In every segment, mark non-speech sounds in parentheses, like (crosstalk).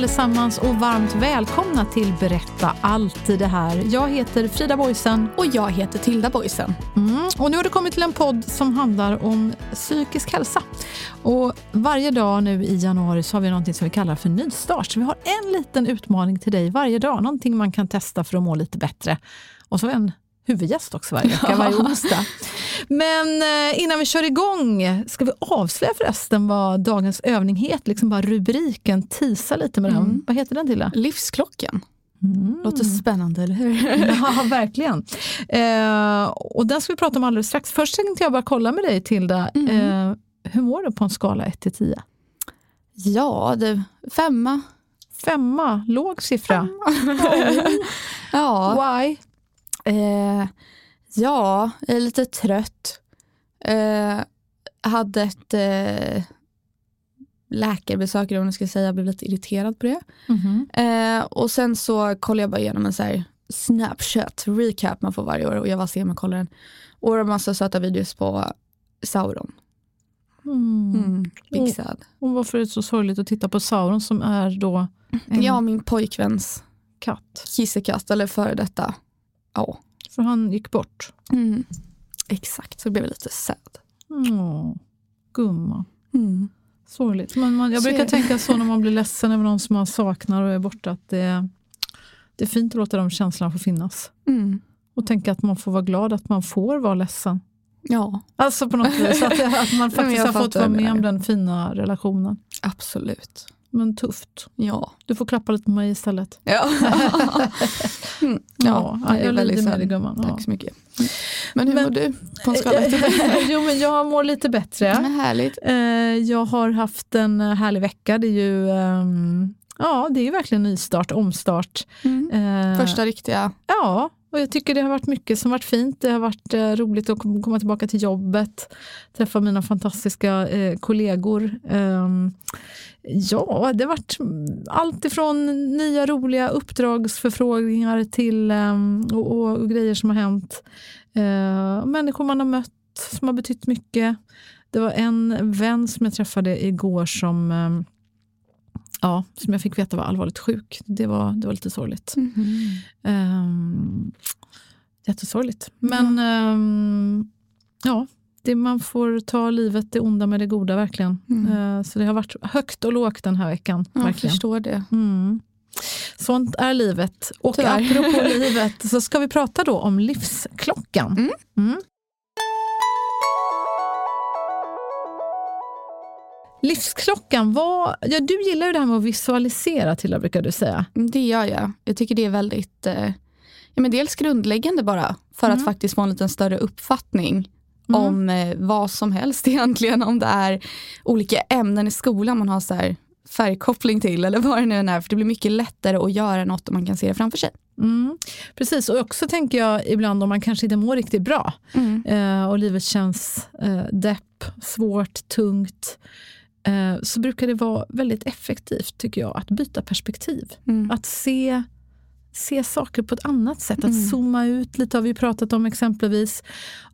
Allesammans och varmt välkomna till Berätta allt i det här. Jag heter Frida Boysen. Och jag heter Tilda Boysen. Mm, och nu har det kommit till en podd som handlar om psykisk hälsa. Och varje dag nu i januari så har vi något som vi kallar för nystart. Så vi har en liten utmaning till dig varje dag. Någonting man kan testa för att må lite bättre. Och så en huvudgäst också varje vecka, varje onsdag. Men eh, innan vi kör igång, ska vi avslöja förresten vad dagens övning heter? Liksom bara rubriken, tisa lite med den. Mm. Vad heter den Tilda? Livsklockan. Mm. Låter spännande, eller hur? (laughs) ja, verkligen. Eh, och den ska vi prata om alldeles strax. Först tänkte jag bara kolla med dig Tilda. Mm. Eh, hur mår du på en skala 1 till 10? Ja, det, femma. Femma, låg siffra. (laughs) Ja, Why? Eh, ja, jag är lite trött. Eh, hade ett eh, läkarbesök, eller vad man ska säga, jag blev lite irriterad på det. Mhm. Eh, och sen så kollade jag bara igenom en så här Snapchat recap man får varje år och jag var sen och kollade den. Och var massa söta videos på Sauron. Mm. Mm, big Mm. sad. Och varför är det så sorgligt att titta på Sauron som är då en Ja, min pojkväns katt? kissekatt, eller före detta. Ja. För han gick bort. Mm. Exakt, så det blev lite sad. Åh, gumma. Mm. Sorgligt. Men man, jag Så brukar är tänka så när man blir ledsen över någon som man saknar och är borta. Att det, det är fint att låta de känslorna få finnas. Mm. Och tänka att man får vara glad att man får vara ledsen. Ja, Alltså på något vis. Att, att man (laughs) faktiskt jag har fått vara med om den fina relationen. absolut. Men tufft. Ja. Du får klappa lite på mig istället. Ja, (laughs) mm. Ja, är jag väldigt lider med dig gumman. Ja. Tack så mycket. Men hur Men- mår du på en skala (laughs) jo, men jag mår lite bättre. Men Härligt. Eh, Jag har haft en eh, härlig vecka. Det är ju ehm, ja, det är ju verkligen nystart, omstart. Mm. Eh, Första riktiga. Ja, och jag tycker det har varit mycket som varit fint. Det har varit eh, roligt att komma tillbaka till jobbet, träffa mina fantastiska eh, kollegor. Eh, ja, det har varit allt ifrån nya roliga uppdragsförfrågningar till ehm, och, och, och grejer som har hänt. Eh, människor man har mött som har betytt mycket. Det var en vän som jag träffade igår som ehm, Ja, som jag fick veta var allvarligt sjuk. Det var, det var lite sorgligt. Um, jättesorgligt. Men ehm, ja, det, man får ta livet det onda med det goda verkligen. Mm. Eh, så det har varit högt och lågt den här veckan. Jag verkligen. förstår det. Mm. Sånt är livet. Och Tyvärr. apropå (laughs) livet så ska vi prata då om livsklockan. Mm. Livsklockan, vad, ja, du gillar ju det här med att visualisera till brukar du säga. Det gör jag. Jag tycker det är väldigt, eh, ja, men dels grundläggande bara, för Mm. att faktiskt få en liten större uppfattning Mm. om eh, vad som helst (laughs) egentligen. Om det är olika ämnen i skolan man har så här färgkoppling till eller vad det nu än är. För det blir mycket lättare att göra något om man kan se det framför sig. Mm. Precis, och också tänker jag ibland om man kanske inte mår riktigt bra eh, och livet känns eh, depp, svårt, tungt. Eh, så brukar det vara väldigt effektivt tycker jag att byta perspektiv. Mm. Att se, se saker på ett annat sätt, att Mm. zooma ut lite har vi pratat om exempelvis.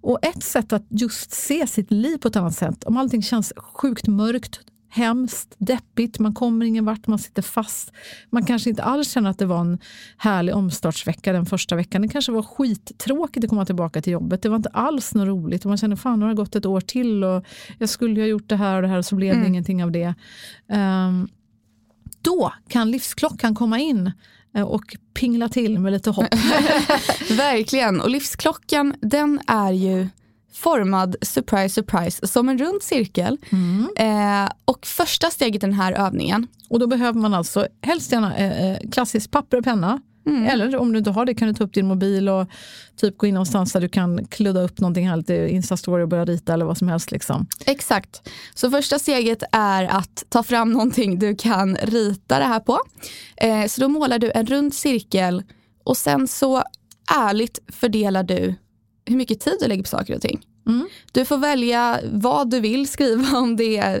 Och ett sätt att just se sitt liv på ett annat sätt, om allting känns sjukt mörkt, hemskt, deppigt, man kommer ingen vart, man sitter fast. Man kanske inte alls känner att det var en härlig omstartsvecka den första veckan. Det kanske var skittråkigt att komma tillbaka till jobbet. Det var inte alls något roligt. Och man känner fan nu har det gått ett år till och jag skulle ju ha gjort det här och det här och så blev det Mm. ingenting av det. Ehm, då kan livsklockan komma in eh, och pingla till med lite hopp. (laughs) Verkligen. Och livsklockan, den är ju formad, surprise surprise, som en rund cirkel. Mm. Eh, och första steget i den här övningen, Och då behöver man alltså helst gärna eh, eh, klassiskt papper och penna. Mm. Eller om du inte har det kan du ta upp din mobil och typ gå in någonstans där du kan kludda upp någonting här, lite Instastory och börja rita eller vad som helst. Liksom. Exakt. Så första steget är att ta fram någonting du kan rita det här på. Eh, så då målar du en rund cirkel och sen så ärligt fördelar du hur mycket tid du lägger på saker och ting. Mm. Du får välja vad du vill skriva om det är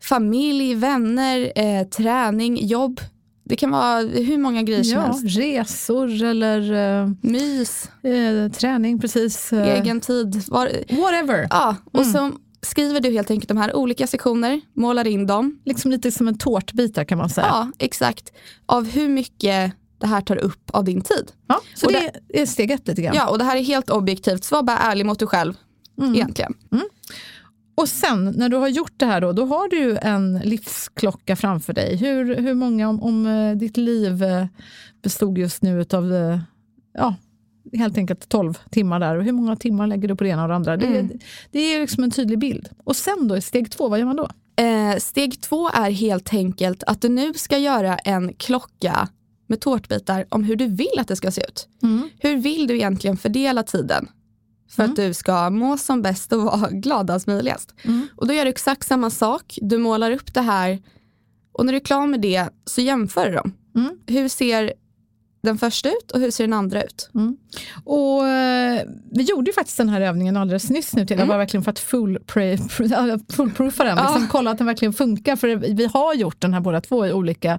familj, vänner, eh, träning, jobb. Det kan vara hur många grejer som Ja, helst. resor eller eh, Mys, eh, träning, precis. Eh, egen tid. Var, Whatever. ja, och så skriver du helt enkelt de här olika sektioner, målar in dem Liksom lite som en tårtbit där kan man säga. Ja, exakt. Av hur mycket det här tar upp av din tid. Ja, så Och det är steg ett lite grann. Ja, och det här är helt objektivt, så var bara ärlig mot dig själv. Egentligen. Och sen när du har gjort det här då, då har du ju en livsklocka framför dig. Hur, hur många om, om eh, ditt liv eh, bestod just nu av eh, ja, helt enkelt 12 timmar där. Och hur många timmar lägger du på det ena och det andra? Det, Mm. det är liksom en tydlig bild. Och sen då steg två, vad gör man då? Eh, steg två är helt enkelt att du nu ska göra en klocka med tårtbitar om hur du vill att det ska se ut. Hur vill du egentligen fördela tiden? För att du ska må som bäst och vara (laughs) gladast möjligast. Och då gör du exakt samma sak. Du målar upp det här och när du är klar med det så jämför du dem. Mm. Hur ser den första ut och hur ser den andra ut? Och eh, vi gjorde ju faktiskt den här övningen alldeles nyss nu till, var verkligen för att full fullproofa den, liksom, kolla att den verkligen funkar. För vi har gjort den här båda två i olika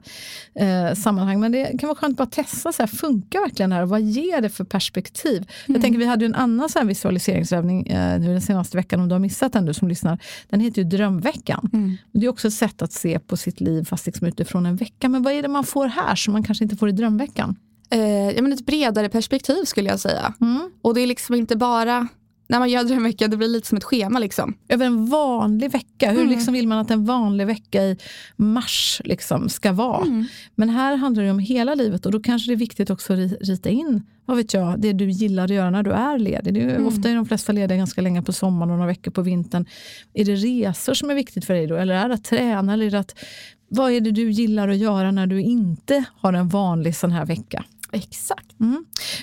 eh, sammanhang, men det kan vara skönt att bara testa, så här, funkar verkligen det här? Vad ger det för perspektiv? Jag tänker vi hade ju en annan så visualiseringsövning eh, nu den senaste veckan, om du har missat den du som lyssnar. Den heter ju Drömveckan. Det är också ett sätt att se på sitt liv fast liksom utifrån en vecka. Men vad är det man får här som man kanske inte får i drömveckan? Eh, ja, men ett bredare perspektiv skulle jag säga. Och det är liksom inte bara, när man gör drömvecka, det blir lite som ett schema liksom. över en vanlig vecka. Hur liksom vill man att en vanlig vecka i mars liksom ska vara? Men här handlar det om hela livet och då kanske det är viktigt också att ri- rita in vad vet jag, det du gillar att göra när du är ledig. Det är ju, Ofta är de flesta lediga ganska länge på sommaren och några veckor på vintern. Är det resor som är viktigt för dig då? Eller är det att träna? Eller är det att, vad är det du gillar att göra när du inte har en vanlig sån här vecka? Exakt.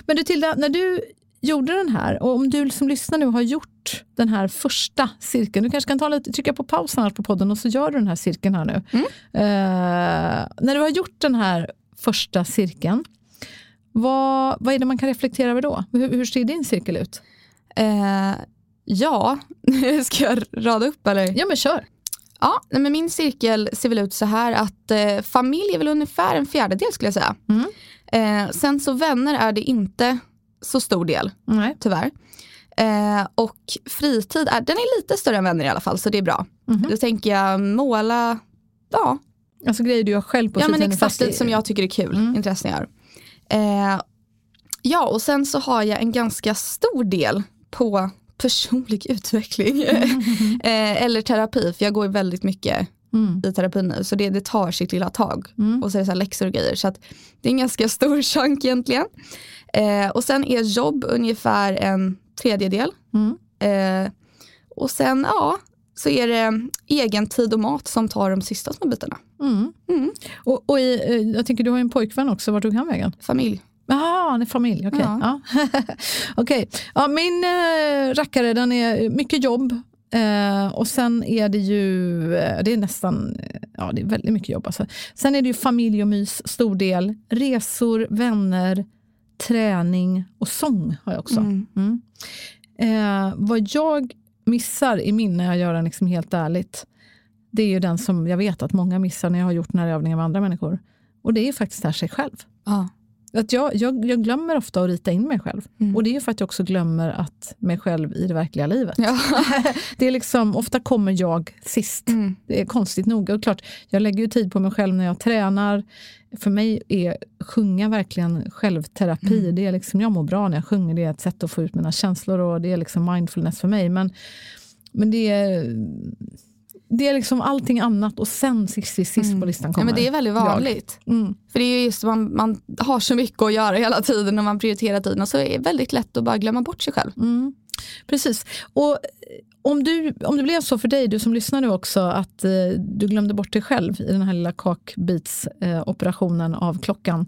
Men du Tilda, när du gjorde den här och om du som lyssnar nu har gjort den här första cirkeln, du kanske kan ta lite, trycka på paus annars på podden och så gör du den här cirkeln här nu. Eh, när du har gjort den här första cirkeln, vad, vad är det man kan reflektera över då? Hur, hur ser din cirkel ut? Eh, ja, (laughs) ska jag rada upp eller? Ja men kör. Ja, men min cirkel ser väl ut så här att eh, familj är väl ungefär en fjärdedel skulle jag säga. Mm. Eh, sen så vänner är det inte så stor del, Nej. tyvärr. Eh, och fritid, är, den är lite större än vänner i alla fall, så det är bra. Mhm. Då tänker jag måla, ja, Alltså grejer du gör själv på ja men fritiden, exakt det- som jag tycker är kul, Mm. intressen jag har. Eh, ja, och sen så har jag en ganska stor del på personlig (laughs) utveckling. eh, eller terapi, för jag går väldigt mycket Mm. i terapi nu, så det, det tar sitt lilla tag. Mm. Och så är det så här läxor och grejer, så att det är en ganska (laughs) stor chunk egentligen. Eh, och sen är jobb ungefär en tredjedel. Mm. Eh, och sen, ja, så är det egen tid och mat som tar de sista små bitarna. Mm. Mm. Och, och i, eh, jag tänker du har ju en pojkvän också, vart tog han vägen? Familj. Jaha, han är familj. Okej. Ja. Ja. (laughs) Okej. ja, min eh, rackare den är mycket jobb. Eh, och sen är det ju, eh, det är nästan, eh, ja det är väldigt mycket jobb. Alltså. Sen är det ju familj och mys, stor del. Resor, vänner, träning och sång har jag också. Mm. Mm. Eh, vad jag missar i min när jag gör den liksom helt ärligt, det är ju den som jag vet att många missar när jag har gjort den här övningen med andra människor. Och det är ju faktiskt där sig själv. Ja. Att jag, jag, jag glömmer ofta att rita in mig själv. Mm. Och det är ju för att jag också glömmer att mig själv i det verkliga livet. Ja. (laughs) Det är liksom, ofta kommer jag sist. Mm. Det är konstigt nog. Och klart, jag lägger ju tid på mig själv när jag tränar. För mig är sjunga verkligen självterapi. Mm. Det är liksom, jag mår bra när jag sjunger. Det är ett sätt att få ut mina känslor och det är liksom mindfulness för mig. Men, men det är, det är liksom allting annat och sen sist, sist, sist på listan ja, kommer men det är väldigt vanligt. Mm. För det är ju just man, man har så mycket att göra hela tiden och man prioriterar tiden och så är det väldigt lätt att bara glömma bort sig själv. Mm. Precis. Och om, du, om det blev så för dig, du som lyssnar nu också, att eh, du glömde bort dig själv i den här lilla kakbitsoperationen eh, av klockan.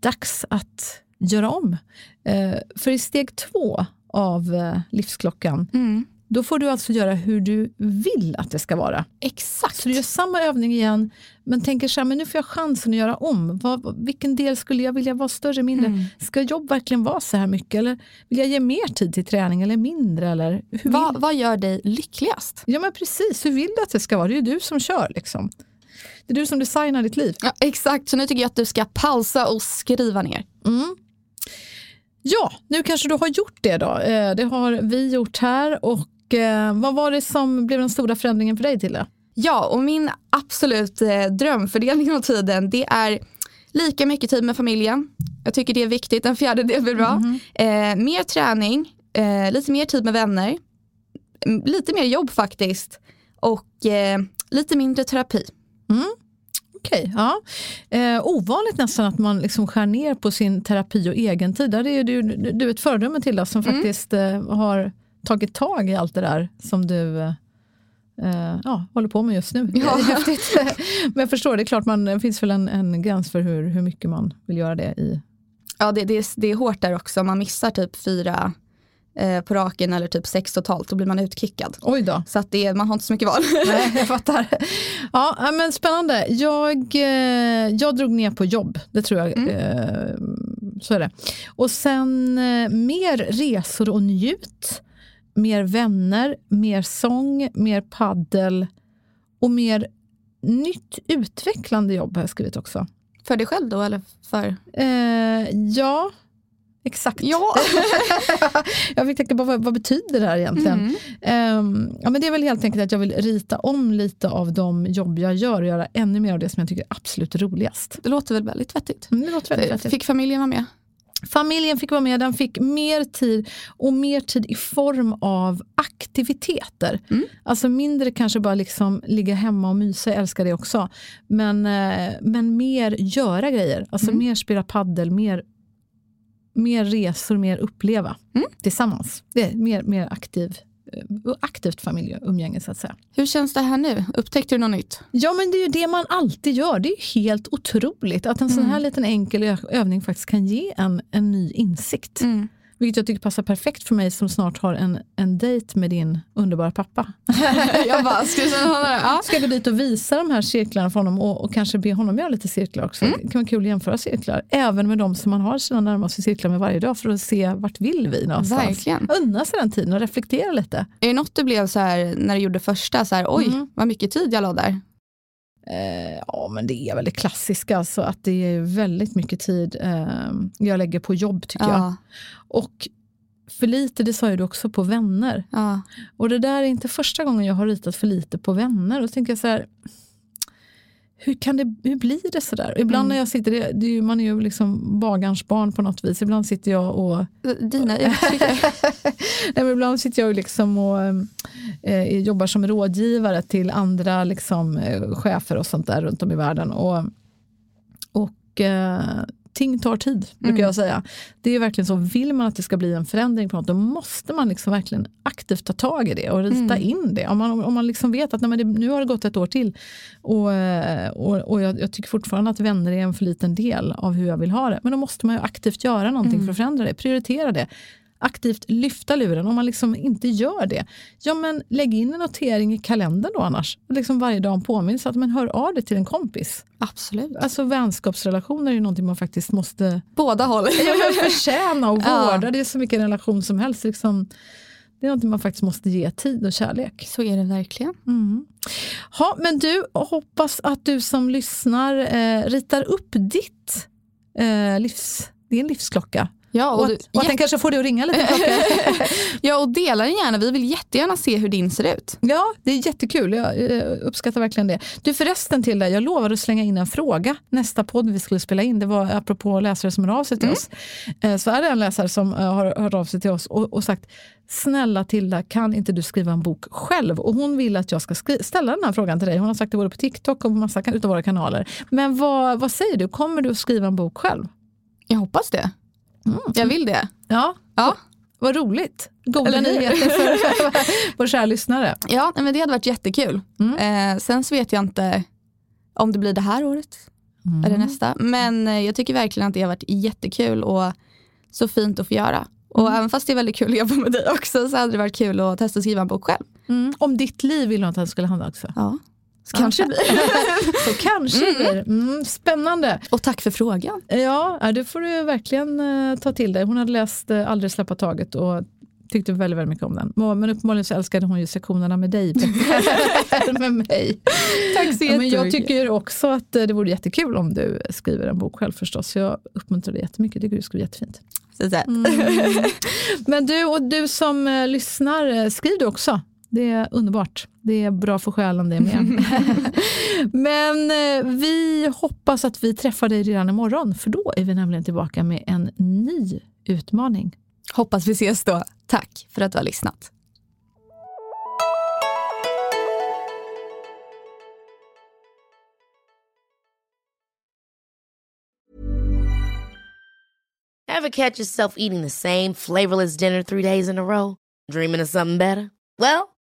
Dags att göra om. Eh, för i steg två av eh, livsklockan, mm. Då får du alltså göra hur du vill att det ska vara. Exakt. Så du gör samma övning igen, men tänker så här, men nu får jag chansen att göra om. Vad, vilken del skulle jag vilja vara större, mindre? Mm. Ska jobb verkligen vara så här mycket? Eller vill jag ge mer tid till träning eller mindre? Eller hur vad, vad gör dig lyckligast? Ja men precis, hur vill du att det ska vara? Det är ju du som kör. Liksom. Det är du som designar ditt liv. Ja, exakt, så nu tycker jag att du ska pausa och skriva ner. Mm. Ja, nu kanske du har gjort det då. Eh, det har vi gjort här. Och vad var det som blev den stora förändringen för dig Tilde? Ja, och min absolut eh, drömfördelning av tiden det är lika mycket tid med familjen. Jag tycker det är viktigt, en fjärdedel blir bra. Mm. Eh, mer träning, eh, lite mer tid med vänner, lite mer jobb faktiskt och eh, lite mindre terapi. Mm. Okej, ja. Eh, ovanligt nästan att man liksom skär ner på sin terapi och egentid. Där är du, du ett föredöme till oss som mm. faktiskt eh, har tagit tag i allt det där som du eh, ja, håller på med just nu. Ja. (laughs) Men jag förstår, det är klart man, det finns väl en, en gräns för hur, hur mycket man vill göra det i. Ja, det, det, är, det är hårt där också. Man missar typ fyra eh, på raken eller typ sex totalt, då blir man utkickad. Oj då. Så att det, man har inte så mycket val. (laughs) Nej, jag fattar. Ja, men spännande. Jag, eh, jag drog ner på jobb, det tror jag. Mm. Eh, så är det. Och sen mer resor och njut. Mer vänner, mer sång, mer paddel och mer nytt utvecklande jobb har jag skrivit också. För dig själv då eller för? Eh, ja, Exakt. Ja. (laughs) jag fick tänka på vad, vad betyder det här egentligen? Mm. Um, ja, men det är väl helt enkelt att jag vill rita om lite av de jobb jag gör och göra ännu mer av det som jag tycker är absolut roligast. Det låter väl väldigt vettigt? Mm, det låter väldigt vettigt. Fick familjen vara med? Familjen fick vara med, den fick mer tid och mer tid i form av aktiviteter. Mm. Alltså mindre kanske bara liksom ligga hemma och mysa, jag älskar det också. Men, eh, men mer göra grejer, alltså mm. mer spela paddel, mer mer resor, mer uppleva mm. tillsammans. Det är mer, mer aktiv, aktivt familjeumgänge så att säga. Hur känns det här nu? Upptäckte du något nytt? Ja men det är ju det man alltid gör. Det är helt otroligt att en mm. sån här liten enkel övning faktiskt kan ge en, en ny insikt. Mm. Vilket jag tycker passar perfekt för mig som snart har en, en dejt med din underbara pappa. (laughs) jag bara, ska, ja. ska gå dit och visa de här cirklarna för honom och, och kanske be honom göra lite cirklar också. Mm. Det kan vara kul att jämföra cirklar. Även med de som man har sina närmaste cirklar med varje dag för att se vart vill vi någonstans. Verkligen. Unna sig den tiden och reflektera lite. Är det något du blev så här när du gjorde första, så här, oj mm. vad mycket tid jag la där? Eh, ja, men det är väl det klassiska, så att det är väldigt mycket tid eh, jag lägger på jobb tycker ja. jag. Och för lite, det sa ju du också, på vänner. Ja. Och det där är inte första gången jag har ritat för lite på vänner. Och tänker jag så här, hur, kan det, hur blir det sådär? Ibland mm. när jag sitter, det, det är ju, man är ju liksom bagarns barn på något vis. Ibland sitter jag och... Dina (laughs) Nej, Ibland sitter jag liksom och eh, jobbar som rådgivare till andra liksom, eh, chefer och sånt där runt om i världen. Och, och eh, ting tar tid, brukar mm. jag säga. Det är verkligen så, vill man att det ska bli en förändring på något, då måste man liksom verkligen aktivt ta tag i det och rita mm. in det. Om man, om man liksom vet att nej, det, nu har det gått ett år till och, och, och jag, jag, tycker fortfarande att vänner är en för liten del av hur jag vill ha det. Men då måste man ju aktivt göra någonting mm. för att förändra det, prioritera det aktivt lyfta luren. Om man liksom inte gör det, ja men lägg in en notering i kalendern då annars. Liksom varje dag en påminnelse att man hör av dig till en kompis. Absolut. Alltså vänskapsrelationer är ju någonting man faktiskt måste Båda håll. förtjäna och (laughs) vårda. Ja. Det är så mycket relation som helst. Liksom, det är någonting man faktiskt måste ge tid och kärlek. Så är det verkligen. Mm. Ha, men du, hoppas att du som lyssnar eh, ritar upp ditt eh, livs, din livsklocka Ja, och, och, att, och att den kanske får dig att ringa lite (laughs) Ja, och dela den gärna. Vi vill jättegärna se hur din ser ut. Ja, det är jättekul. Jag uppskattar verkligen det. Du förresten till dig, jag lovade att slänga in en fråga nästa podd vi skulle spela in. Det var apropå läsare som hör av sig till mm. oss. Eh, så är det en läsare som eh, har hört av sig till oss och, och sagt Snälla Tilda, kan inte du skriva en bok själv? Och hon vill att jag ska ställa den här frågan till dig. Hon har sagt det både på TikTok och på massa av våra kanaler. Men vad, vad säger du? Kommer du att skriva en bok själv? Jag hoppas det. Mm. Jag vill det. Ja. ja. Vad roligt. Goda nyheter för (laughs) våra kära lyssnare. Ja, men det hade varit jättekul. Mm. Eh, sen så vet jag inte om det blir det här året mm. eller nästa. Men eh, jag tycker verkligen att det har varit jättekul och så fint att få göra. Och mm. även fast det är väldigt kul att jobba med dig också så hade det varit kul att testa att skriva en bok själv. Mm. Om ditt liv vill du att den skulle handla också? Ja. Så kanske det blir. (laughs) så kanske mm. blir. Mm, spännande. Och tack för frågan. Ja, det får du verkligen uh, ta till dig. Hon hade läst uh, Aldrig släppa taget och tyckte väldigt, väldigt mycket om den. Men uppenbarligen så älskade hon ju sektionerna med dig (laughs) med mig. Tack så jättemycket. Men jag tycker också att eh, det vore jättekul om du skriver en bok själv förstås. Jag uppmuntrar dig jättemycket. Tycker du skriver jättefint. Mm. Men du och du som lyssnar, skriv du också. Det är underbart. Det är bra för själen det med. (laughs) Men eh, vi hoppas att vi träffar dig redan imorgon, för då är vi nämligen tillbaka med en ny utmaning. Hoppas vi ses då. Tack för att du har lyssnat. Have catch yourself eating the same flavorless dinner three days in a row? Dreaming of something better? Well,